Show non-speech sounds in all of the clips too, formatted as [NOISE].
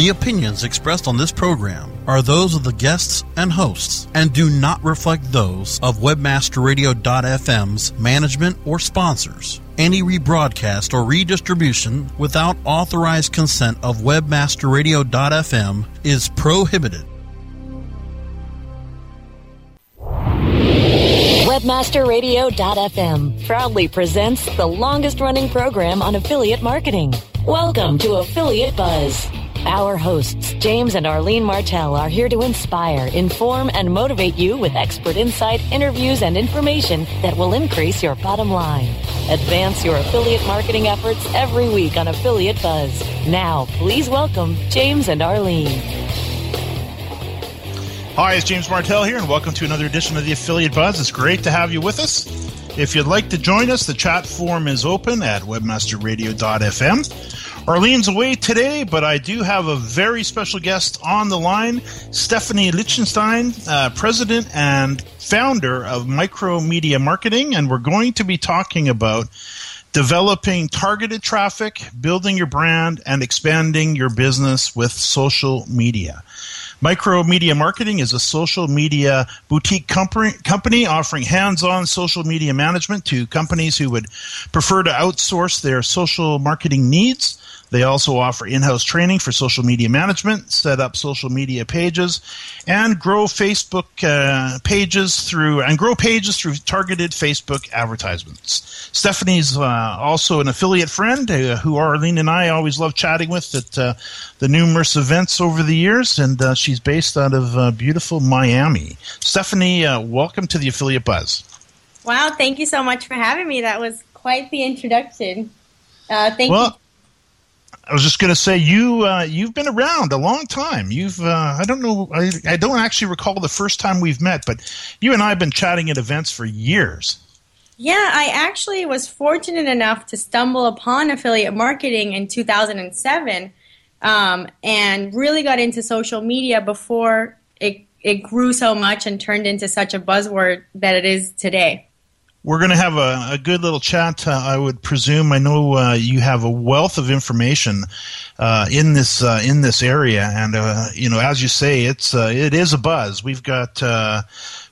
The opinions expressed on this program are those of the guests and hosts and do not reflect those of webmasterradio.fm's management or sponsors. Any rebroadcast or redistribution without authorized consent of webmasterradio.fm is prohibited. Webmasterradio.fm proudly presents the longest running program on affiliate marketing. Welcome to Affiliate Buzz. Our hosts, James and Arlene Martell, are here to inspire, inform, and motivate you with expert insight, interviews, and information that will increase your bottom line. Advance your affiliate marketing efforts every week on Affiliate Buzz. Now, please welcome James and Arlene. Hi, it's James Martell here, and welcome to another edition of the Affiliate Buzz. It's great to have you with us. If you'd like to join us, the chat form is open at webmasterradio.fm. Arlene's away today, but I do have a very special guest on the line, Stephanie Lichtenstein, uh, president and founder of Micro Media Marketing, and we're going to be talking about developing targeted traffic, building your brand, and expanding your business with social media. Micro Media Marketing is a social media boutique company, offering hands on social media management to companies who would prefer to outsource their social marketing needs. They also offer in house training for social media management, set up social media pages, and grow Facebook uh, pages through and grow pages through targeted Facebook advertisements. Stephanie's uh, also an affiliate friend uh, who Arlene and I always love chatting with at uh, the numerous events over the years, and uh, she's based out of uh, beautiful Miami. Stephanie, welcome to the Affiliate Buzz. Wow, thank you so much for having me. That was quite the introduction. thank you. well, you I was just going to say you uh, you've been around a long time. You've uh, I don't know I, I don't actually recall the first time we've met, but you and I have been chatting at events for years. Yeah, I actually was fortunate enough to stumble upon affiliate marketing in 2007, um, and really got into social media before it it grew so much and turned into such a buzzword that it is today. We're going to have a, a, good little chat, uh, I would presume. I know uh, you have a wealth of information uh, in this uh, in this area, and uh, you know, as you say, it's uh, it is a buzz. We've got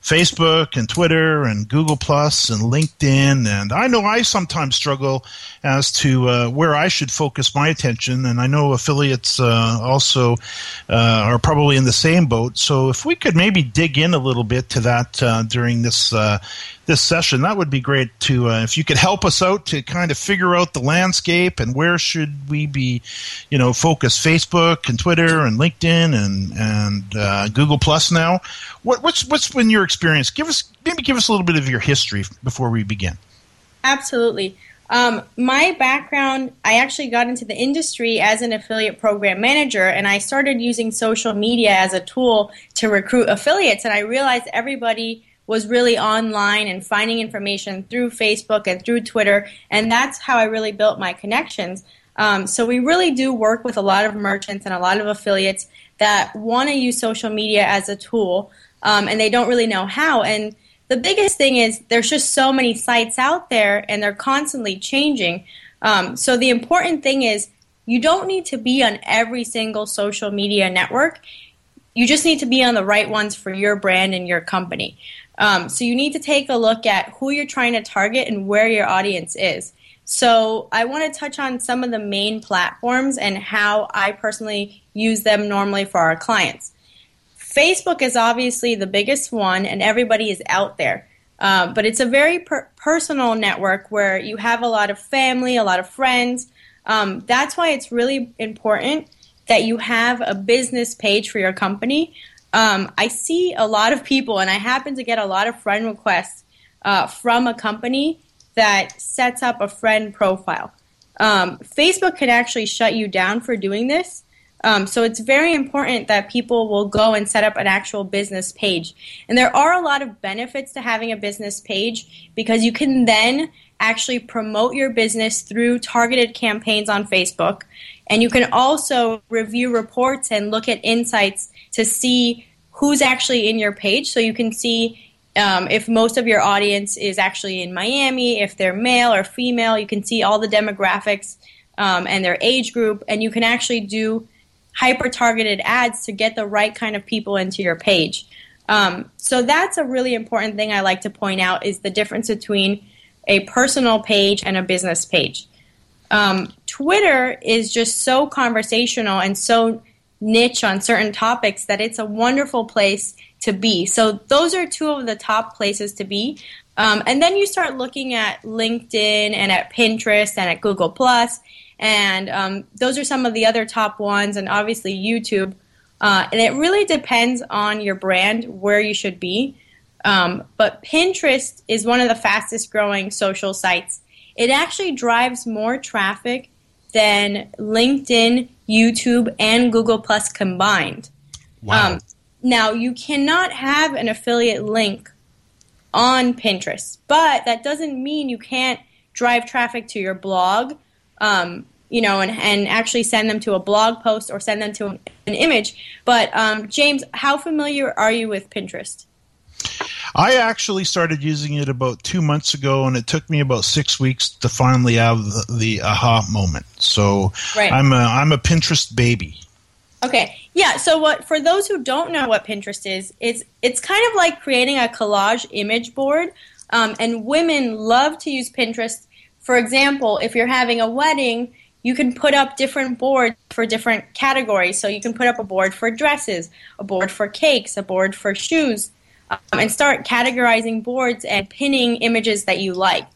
Facebook and Twitter and Google Plus and LinkedIn. And I know I sometimes struggle as to uh, where I should focus my attention. And I know affiliates uh, also uh, are probably in the same boat. So if we could maybe dig in a little bit to that uh, during this uh, this session, that would be great. To uh, if you could help us out to kind of figure out the landscape and where should we be, you know, focus Facebook and Twitter and LinkedIn and and Google Plus now. What, what's what's been your experience? Give us maybe give us a little bit of your history before we begin. Absolutely. Um, my background, I actually got into the industry as an affiliate program manager, and I started using social media as a tool to recruit affiliates. And I realized everybody was really online and finding information through Facebook and through Twitter, and that's how I really built my connections. Um, so we really do work with a lot of merchants and a lot of affiliates that want to use social media as a tool, um, and they don't really know how. And the biggest thing is there's just so many sites out there, and they're constantly changing. Um, so the important thing is you don't need to be on every single social media network. You just need to be on the right ones for your brand and your company. Um, so you need to take a look at who you're trying to target and where your audience is. So I want to touch on some of the main platforms and how I personally use them normally for our clients. Facebook is obviously the biggest one, and everybody is out there. Uh, but it's a very per- personal network where you have a lot of family, a lot of friends. Um, that's why it's really important that you have a business page for your company. Um, I see a lot of people, and I happen to get a lot of friend requests uh, from a company that sets up a friend profile. Um, Facebook can actually shut you down for doing this. Um, so it's very important that people will go and set up an actual business page. And there are a lot of benefits to having a business page because you can then actually promote your business through targeted campaigns on Facebook. And you can also review reports and look at insights to see who's actually in your page. So you can see um, if most of your audience is actually in Miami, if they're male or female, you can see all the demographics um, and their age group. And you can actually do hyper targeted ads to get the right kind of people into your page. Um, so that's a really important thing I like to point out is the difference between a personal page and a business page. Um, Twitter is just so conversational and so niche on certain topics that it's a wonderful place to be. So those are two of the top places to be. Um, and then you start looking at LinkedIn and at Pinterest and at Google Plus, and um, those are some of the other top ones, and obviously YouTube. Uh, and it really depends on your brand where you should be. Um, but Pinterest is one of the fastest growing social sites. It actually drives more traffic than LinkedIn, YouTube, and Google Plus combined. Wow. Um, now, you cannot have an affiliate link on Pinterest, but that doesn't mean you can't drive traffic to your blog, um, you know, and, and actually send them to a blog post or send them to an, an image. But, um, James, how familiar are you with Pinterest? I actually started using it about two months ago, and it took me about six weeks to finally have the, the aha moment. So right. I'm a I'm a Pinterest baby. Okay, yeah. So what for those who don't know what Pinterest is, it's it's kind of like creating a collage image board, um, and women love to use Pinterest. For example, if you're having a wedding, you can put up different boards for different categories. So you can put up a board for dresses, a board for cakes, a board for shoes um, and start categorizing boards and pinning images that you like.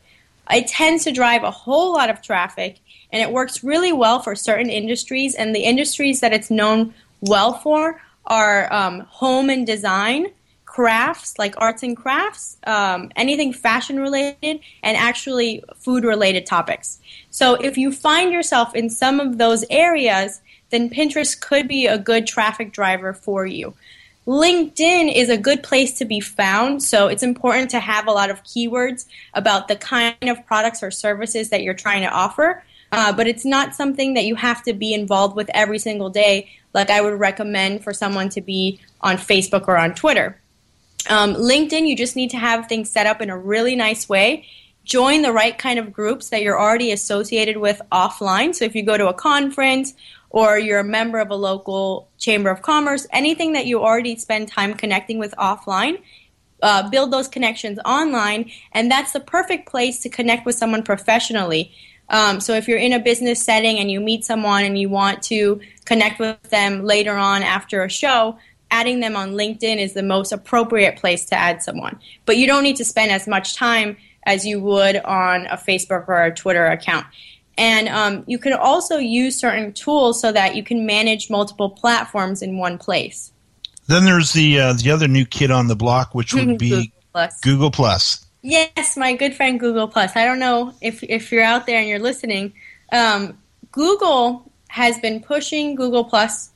It tends to drive a whole lot of traffic and it works really well for certain industries. And the industries that it's known well for are um, home and design, crafts like arts and crafts, um, anything fashion related, and actually food related topics. So if you find yourself in some of those areas, then Pinterest could be a good traffic driver for you. LinkedIn is a good place to be found, so it's important to have a lot of keywords about the kind of products or services that you're trying to offer. Uh, but it's not something that you have to be involved with every single day, like I would recommend for someone to be on Facebook or on Twitter. Um, LinkedIn, you just need to have things set up in a really nice way. Join the right kind of groups that you're already associated with offline. So if you go to a conference or you're a member of a local chamber of commerce, anything that you already spend time connecting with offline, uh, build those connections online, and that's the perfect place to connect with someone professionally. Um, so if you're in a business setting and you meet someone and you want to connect with them later on after a show, adding them on LinkedIn is the most appropriate place to add someone. But you don't need to spend as much time as you would on a Facebook or a Twitter account. And um, you can also use certain tools so that you can manage multiple platforms in one place. Then there's the uh, the other new kid on the block, which would [LAUGHS] be Google Plus. Google Plus. Yes, my good friend Google Plus. I don't know if if you're out there and you're listening. Um, Google has been pushing Google Plus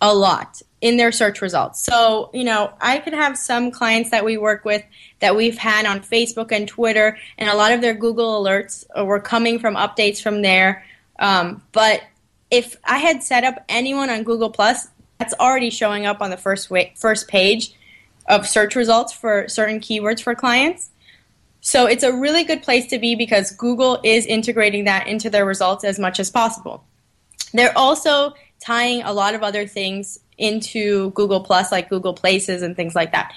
a lot in their search results. So, you know, I could have some clients that we work with that we've had on Facebook and Twitter, and a lot of their Google alerts were coming from updates from there. Um, but if I had set up anyone on Google Plus, that's already showing up on the first wa- first page of search results for certain keywords for clients. So it's a really good place to be because Google is integrating that into their results as much as possible. They're also tying a lot of other things into Google Plus, like Google Places and things like that.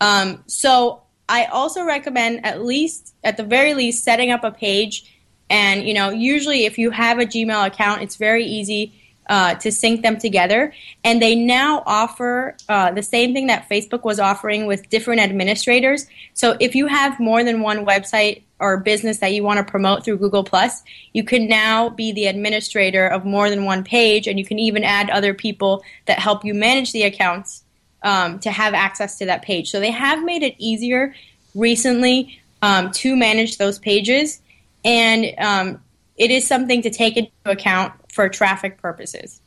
Um, so I also recommend at least, at the very least, setting up a page. And you know, usually if you have a Gmail account, it's very easy uh, to sync them together. And they now offer uh, the same thing that Facebook was offering with different administrators. So if you have more than one website or business that you want to promote through Google Plus, you can now be the administrator of more than one page, and you can even add other people that help you manage the accounts um, to have access to that page. So they have made it easier recently um, to manage those pages, and um, it is something to take into account for traffic purposes.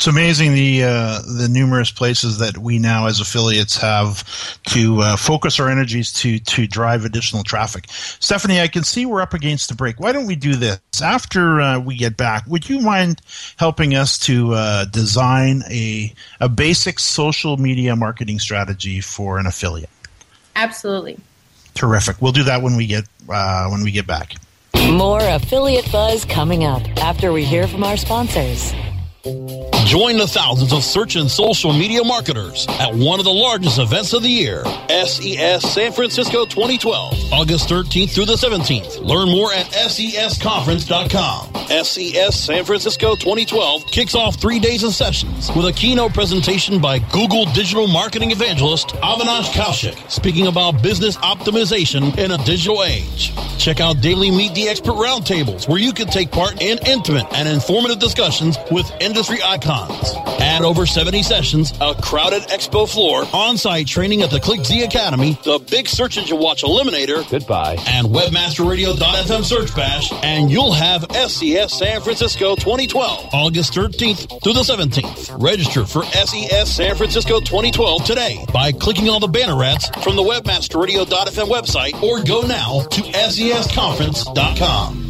It's amazing the uh, the numerous places that we now as affiliates have to uh, focus our energies to to drive additional traffic. Stephanie, I can see we're up against the break. Why don't we do this after uh, we get back? Would you mind helping us to uh, design a a basic social media marketing strategy for an affiliate? Absolutely. Terrific. We'll do that when we get uh, when we get back. More affiliate buzz coming up after we hear from our sponsors. Join the thousands of search and social media marketers at one of the largest events of the year, SES San Francisco 2012, August 13th through the 17th. Learn more at sesconference.com. SES San Francisco 2012 kicks off three days of sessions with a keynote presentation by Google digital marketing evangelist Avinash Kaushik, speaking about business optimization in a digital age. Check out daily Meet the Expert roundtables where you can take part in intimate and informative discussions with industry icons. Add over 70 sessions, a crowded expo floor, on-site training at the ClickZ Academy, the Big Search Engine Watch Eliminator, Goodbye. and WebmasterRadio.fm Search Bash, and you'll have SES San Francisco 2012, August 13th through the 17th. Register for SES San Francisco 2012 today by clicking on the banner ads from the WebmasterRadio.fm website or go now to SESConference.com.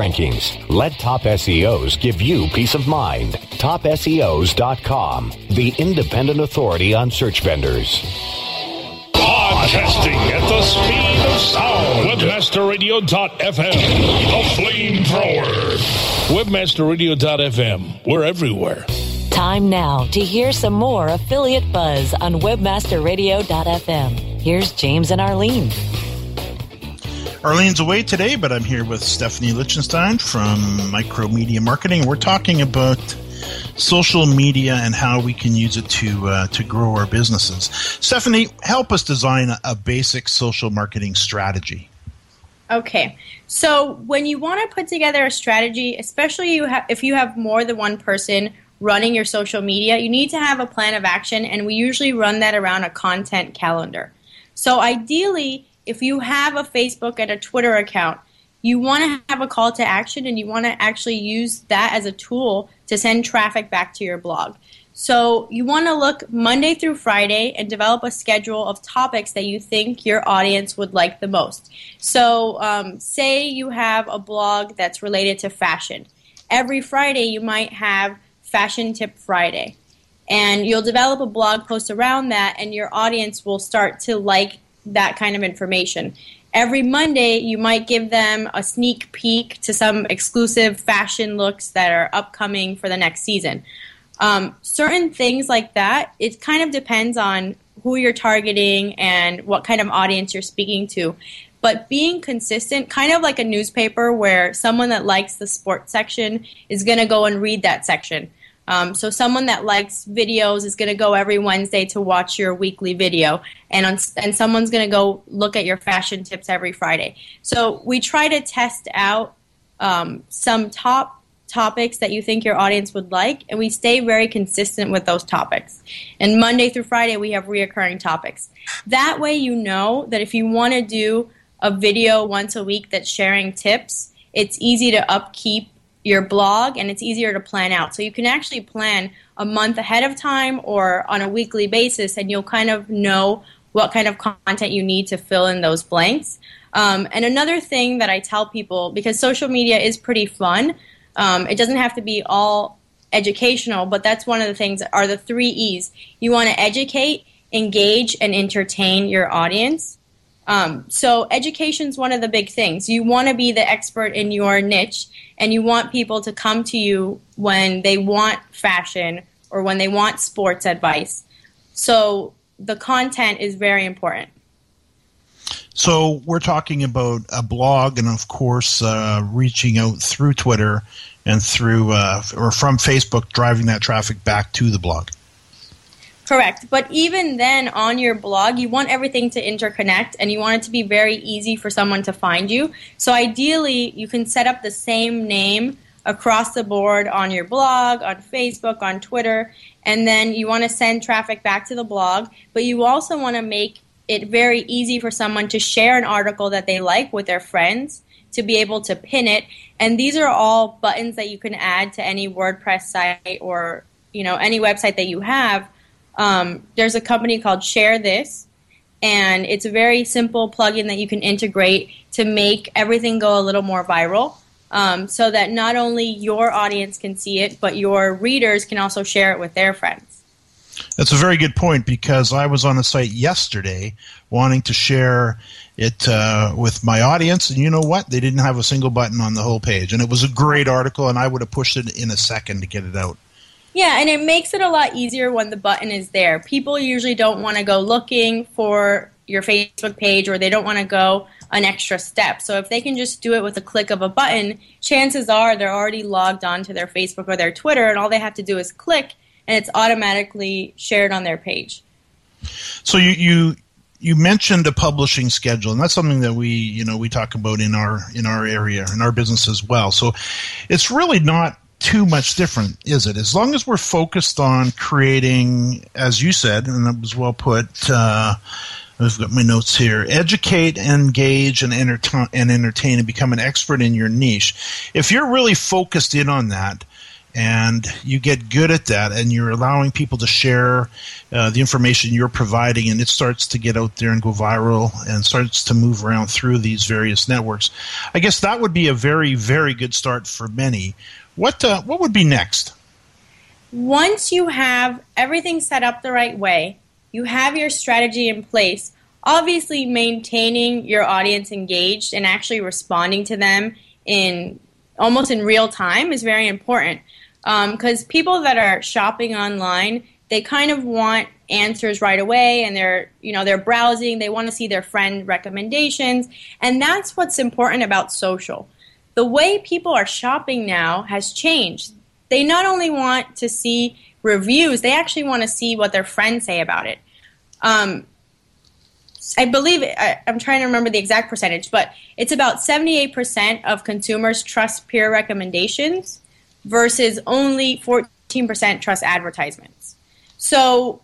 rankings. Let Top SEOs give you peace of mind. TopSEOs.com, the independent authority on search vendors. Podcasting at the speed of sound. Webmasterradio.fm. The flamethrower. Webmasterradio.fm. We're everywhere. Time now to hear some more affiliate buzz on webmasterradio.fm. Here's James and Arlene. Arlene's away today, but I'm here with Stephanie Lichtenstein from Micromedia Marketing. We're talking about social media and how we can use it to uh, to grow our businesses. Stephanie, help us design a, basic social marketing strategy. Okay. So when you want to put together a strategy, especially you ha- if you have more than one person running your social media, you need to have a plan of action, and we usually run that around a content calendar. So ideally, if you have a Facebook and a Twitter account, you want to have a call to action and you want to actually use that as a tool to send traffic back to your blog. So you want to look Monday through Friday and develop a schedule of topics that you think your audience would like the most. So, um, say you have a blog that's related to fashion. Every Friday, you might have Fashion Tip Friday. And you'll develop a blog post around that, and your audience will start to like that kind of information. Every Monday, you might give them a sneak peek to some exclusive fashion looks that are upcoming for the next season. Um, certain things like that, it kind of depends on who you're targeting and what kind of audience you're speaking to. But being consistent, kind of like a newspaper where someone that likes the sports section is going to go and read that section. Um, so someone that likes videos is going to go every Wednesday to watch your weekly video, and on, and someone's going to go look at your fashion tips every Friday. So we try to test out um, some top topics that you think your audience would like, and we stay very consistent with those topics. And Monday through Friday, we have reoccurring topics. That way, you know that if you want to do a video once a week that's sharing tips, it's easy to upkeep your blog and it's easier to plan out. So you can actually plan a month ahead of time or on a weekly basis, and you'll kind of know what kind of content you need to fill in those blanks. Um, and another thing that I tell people, because social media is pretty fun, um, it doesn't have to be all educational, but that's one of the things are the three E's. You want to educate, engage, and entertain your audience. Um, so education is one of the big things. You want to be the expert in your niche, and you want people to come to you when they want fashion or when they want sports advice. So the content is very important. So we're talking about a blog, and of course, uh, reaching out through Twitter and through uh, or from Facebook, driving that traffic back to the blog. Correct. But even then, on your blog, you want everything to interconnect and you want it to be very easy for someone to find you. So, ideally, you can set up the same name across the board on your blog, on Facebook, on Twitter, and then you want to send traffic back to the blog. But you also want to make it very easy for someone to share an article that they like with their friends to be able to pin it. And these are all buttons that you can add to any WordPress site or you know any website that you have um, there's a company called Share This, and it's a very simple plugin that you can integrate to make everything go a little more viral. Um, so that not only your audience can see it, but your readers can also share it with their friends. That's a very good point because I was on a site yesterday wanting to share it uh, with my audience, and you know what? They didn't have a single button on the whole page, and it was a great article, and I would have pushed it in a second to get it out. Yeah, and it makes it a lot easier when the button is there. People usually don't want to go looking for your Facebook page or they don't want to go an extra step. So if they can just do it with a click of a button, chances are they're already logged on to their Facebook or their Twitter and all they have to do is click and it's automatically shared on their page. So you you you mentioned a publishing schedule and that's something that we you know we talk about in our in our area in our business as well. So it's really not too much different, is it? As long as we're focused on creating, as you said, and that was well put. Uh, I've got my notes here. Educate, engage, and, enter- and entertain, and become an expert in your niche. If you're really focused in on that, and you get good at that, and you're allowing people to share uh, the information you're providing, and it starts to get out there and go viral, and starts to move around through these various networks. I guess that would be a very, very good start for many. What uh, what would be next? Once you have everything set up the right way, you have your strategy in place. Obviously, maintaining your audience engaged and actually responding to them in almost in real time is very important because um, people that are shopping online they kind of want answers right away and they're you know they're browsing they want to see their friend recommendations and that's what's important about social the way people are shopping now has changed. They not only want to see reviews, they actually want to see what their friends say about it. Um, I believe, I, am trying to remember the exact percentage, but it's about 78% of consumers trust peer recommendations versus only 14% trust advertisements. So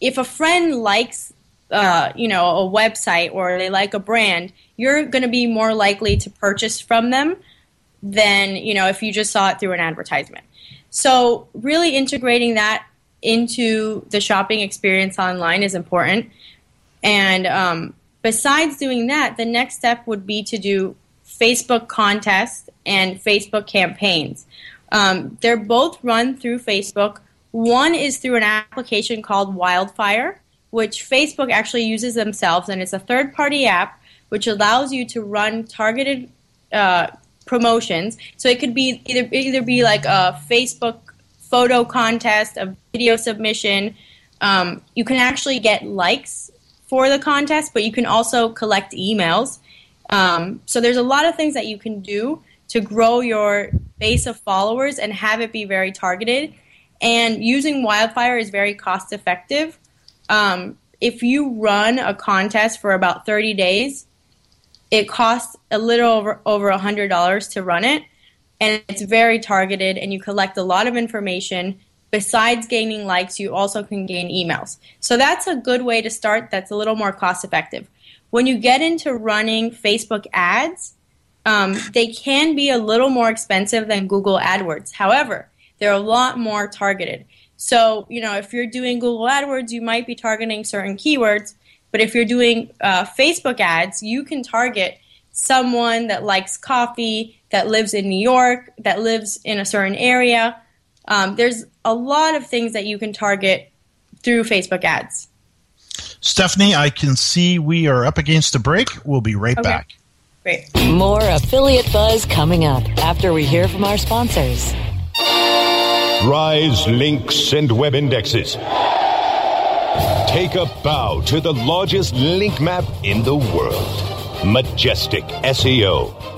if a friend likes uh, you know, a website or they like a brand, you're going to be more likely to purchase from them than, you know, if you just saw it through an advertisement. So, really integrating that into the shopping experience online is important. And um, besides doing that, the next step would be to do Facebook contests and Facebook campaigns. Um, they're both run through Facebook. One is through an application called Wildfire, which Facebook actually uses themselves, and it's a third party app which allows you to run targeted uh, promotions. So it could be either either be like a Facebook photo contest, a video submission. Um, you can actually get likes for the contest, but you can also collect emails. Um, so there's a lot of things that you can do to grow your base of followers and have it be very targeted. And using Wildfire is very cost effective. Um, if you run a contest for about 30 days, it costs a little over over $100 to run it and it's very targeted and you collect a lot of information besides gaining likes you also can gain emails so that's a good way to start that's a little more cost effective when you get into running facebook ads um, they can be a little more expensive than google adwords however they're a lot more targeted so you know if you're doing google adwords you might be targeting certain keywords but if you're doing uh, facebook ads you can target someone that likes coffee, that lives in New York, that lives in a certain area. Um, there's a lot of things that you can target through Facebook ads. Stephanie, I can see we are up against a break. We'll be right Okay. back. Great. More affiliate buzz coming up after we hear from our sponsors. Rise links and web indexes. Take a bow to the largest link map in the world. Majestic SEO.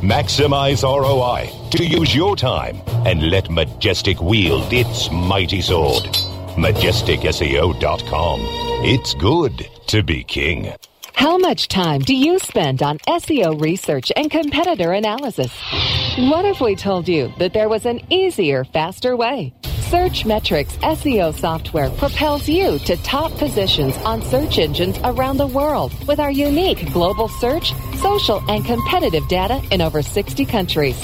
Maximize ROI to use your time and let Majestic wield its mighty sword. MajesticSEO.com. It's good to be king. How much time do you spend on SEO research and competitor analysis? What if we told you that there was an easier, faster way? Searchmetrics SEO software propels you to top positions on search engines around the world with our unique global search, social, and competitive data in over 60 countries.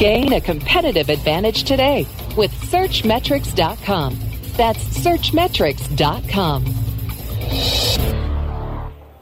Gain a competitive advantage today with Searchmetrics.com. That's Searchmetrics.com.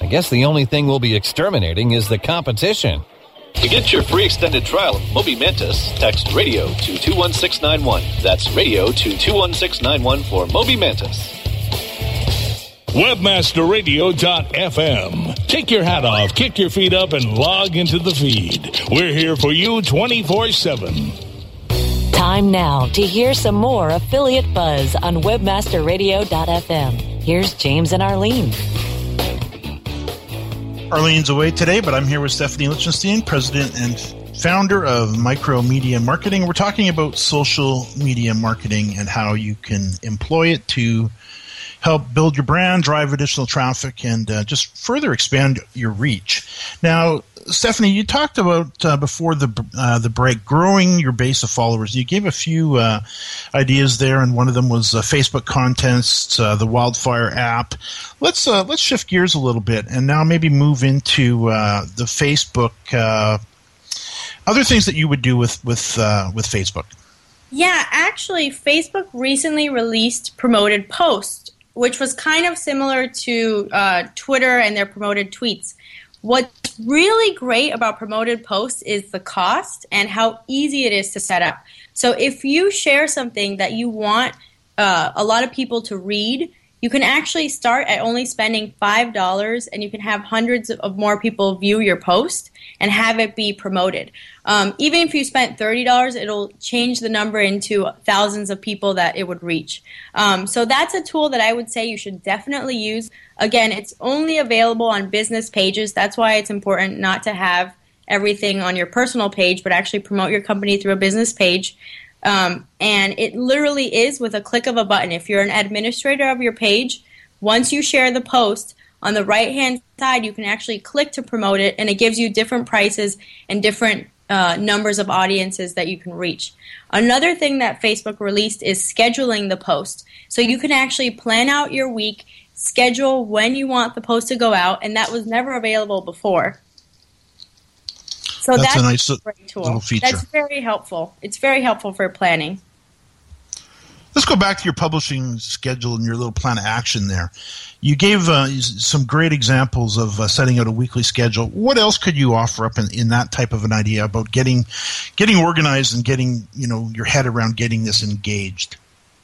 I guess the only thing we'll be exterminating is the competition. To get your free extended trial of Moby Mantis, text radio to 21691. That's radio to 21691 for Moby Mantis. Webmasterradio.fm. Take your hat off, kick your feet up, and log into the feed. We're here for you 24 7. Time now to hear some more affiliate buzz on webmasterradio.fm. Here's James and Arlene. Arlene's away today, but I'm here with Stephanie Lichtenstein, president and founder of Micro Media Marketing. We're talking about social media marketing and how you can employ it to help build your brand, drive additional traffic, and uh, just further expand your reach. Now, Stephanie, you talked about uh, before the uh, the break growing your base of followers. You gave a few uh, ideas there, and one of them was uh, Facebook contests, uh, the Wildfire app. Let's uh, let's shift gears a little bit, and now maybe move into the Facebook. other things that you would do with with with Facebook. Yeah, actually, Facebook recently released promoted posts, which was kind of similar to uh, Twitter and their promoted tweets. What's really great about promoted posts is the cost and how easy it is to set up. So if you share something that you want uh, a lot of people to read, you can actually start at only spending $5 and you can have hundreds of more people view your post and have it be promoted. Um, even if you spent $30, it'll change the number into thousands of people that it would reach. Um, so that's a tool that I would say you should definitely use. Again, it's only available on business pages. That's why it's important not to have everything on your personal page, but actually promote your company through a business page. Um, and it literally is with a click of a button. If you're an administrator of your page, once you share the post, on the right hand side, you can actually click to promote it, and it gives you different prices and different uh, numbers of audiences that you can reach. Another thing that Facebook released is scheduling the post. So you can actually plan out your week, schedule when you want the post to go out, and that was never available before. So that's, that's a nice a little feature. That's very helpful. It's very helpful for planning. Let's go back to your publishing schedule and your little plan of action there. You gave uh, some great examples of uh, setting out a weekly schedule. What else could you offer up in, in that type of an idea about getting getting organized and getting you know your head around getting this engaged?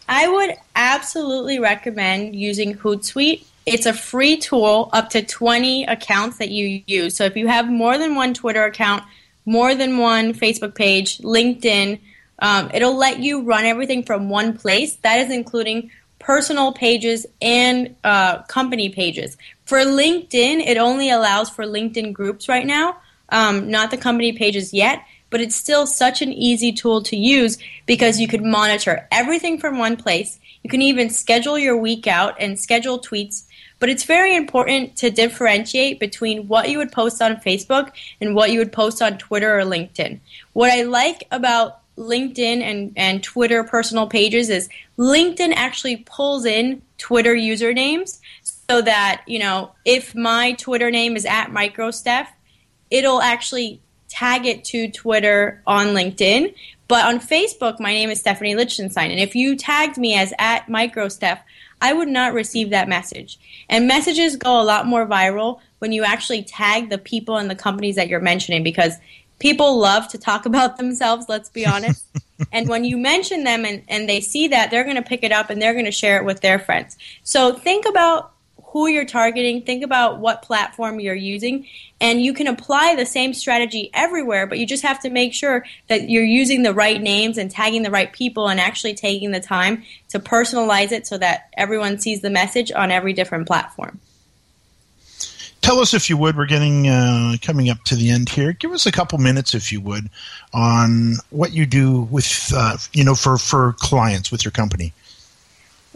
I would absolutely recommend using Hootsuite. It's a free tool up to 20 accounts that you use. So if you have more than one Twitter account, more than one Facebook page, LinkedIn, um, it'll let you run everything from one place. That is including personal pages and uh, company pages. For LinkedIn, it only allows for LinkedIn groups right now, um, not the company pages yet. But it's still such an easy tool to use because you could monitor everything from one place. You can even schedule your week out and schedule tweets. But it's very important to differentiate between what you would post on Facebook and what you would post on Twitter or LinkedIn. What I like about LinkedIn and, and Twitter personal pages is LinkedIn actually pulls in Twitter usernames so that, you know, if my Twitter name is at MicroSteph, it'll actually tag it to Twitter on LinkedIn. But on Facebook, my name is Stephanie Lichtenstein. And if you tagged me as at MicroSteph, I would not receive that message. And messages go a lot more viral when you actually tag the people and the companies that you're mentioning because people love to talk [LAUGHS] about themselves, let's be honest. [LAUGHS] and when you mention them and, and they see that, they're going to pick it up and they're going to share it with their friends. So think about who you're targeting, think about what platform you're using, and you can apply the same strategy everywhere, but you just have to make sure that you're using the right names and tagging the right people and actually taking the time to personalize it so that everyone sees the message on every different platform tell us if you would. We're getting uh, coming up to the end here. Give us a couple minutes, if you would, on what you do with uh, you know for for clients with your company.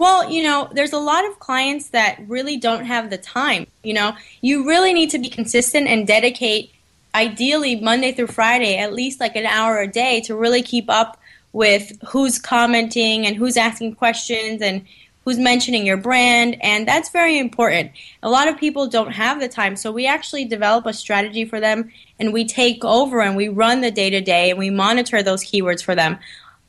Well, you know, there's a lot of clients that really don't have the time. You know, you really need to be consistent and dedicate, ideally Monday through Friday, at least like an hour a day to really keep up with who's commenting and who's asking questions and who's mentioning your brand, and that's very important. A lot of people don't have the time, so we actually develop a strategy for them and we take over and we run the day to day and we monitor those keywords for them.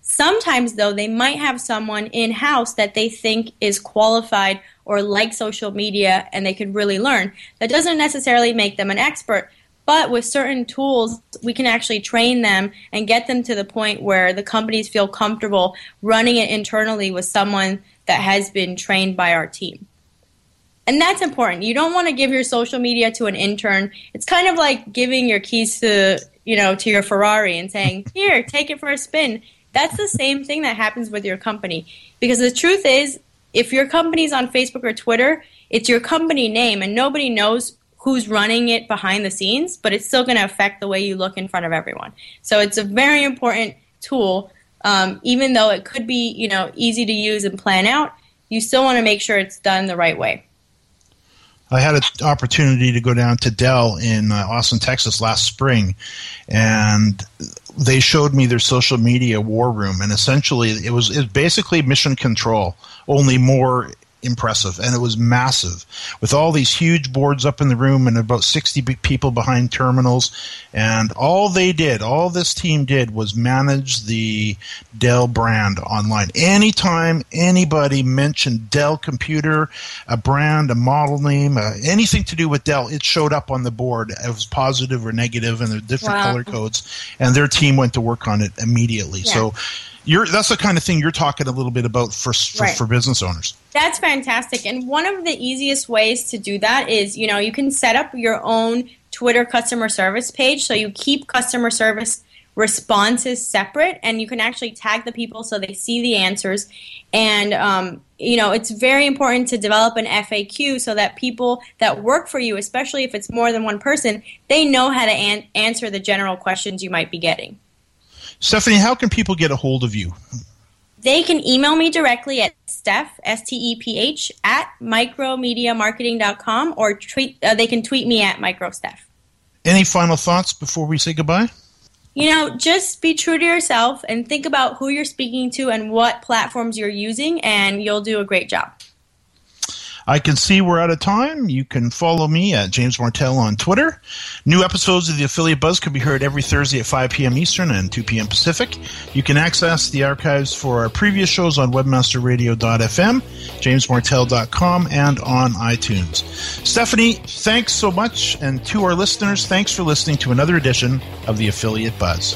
Sometimes, though, they might have someone in house that they think is qualified or like social media and they could really learn. That doesn't necessarily make them an expert, but with certain tools, we can actually train them and get them to the point where the companies feel comfortable running it internally with someone that has been trained by our team. And that's important. You don't want to give your social media to an intern. It's kind of like giving your keys to, you know, to your Ferrari and saying, "Here, take it for a spin." That's the same thing that happens with your company. Because the truth is, if your company's on Facebook or Twitter, it's your company name and nobody knows who's running it behind the scenes, but it's still going to affect the way you look in front of everyone. So it's a very important tool um, even though it could be you know easy to use and plan out, you still want to make sure it's done the right way. I had an opportunity to go down to Dell in uh, Austin, Texas last spring, and they showed me their social media war room. And essentially, it was, it was basically mission control, only more impressive. And it was massive. With all these huge boards up in the room and about 60 people behind terminals. And all they did all this team did was manage the Dell brand online. Anytime anybody mentioned Dell computer a brand a model name uh, anything to do with Dell it showed up on the board. It was positive or negative and there the different wow. color codes. And their team went to work on it immediately. Yeah. so you're that's the kind of thing you're talking a little bit about for for, Right. for business owners. That's fantastic. And one of the easiest ways to do that is, you know, you can set up your own Twitter customer service page. So you keep customer service responses separate and you can actually tag the people so they see the answers. And, um, you know, it's very important to develop an FAQ so that people that work for you, especially if it's more than one person, they know how to an- answer the general questions you might be getting. Stephanie, how can people get a hold of you? They can email me directly at Steph, S T E P H, at micromediamarketing.com or tweet, uh, they can tweet me at microsteph. Any final thoughts before we say goodbye? You know, just be true to yourself and think about who you're speaking to and what platforms you're using, and you'll do a great job. I can see we're out of time. You can follow me at James Martell on Twitter. New episodes of the Affiliate Buzz can be heard every Thursday at 5 p.m. Eastern and 2 p.m. Pacific. You can access the archives for our previous shows on webmasterradio.fm, jamesmartell.com, and on iTunes. Stephanie, thanks so much. And to our listeners, thanks for listening to another edition of the Affiliate Buzz.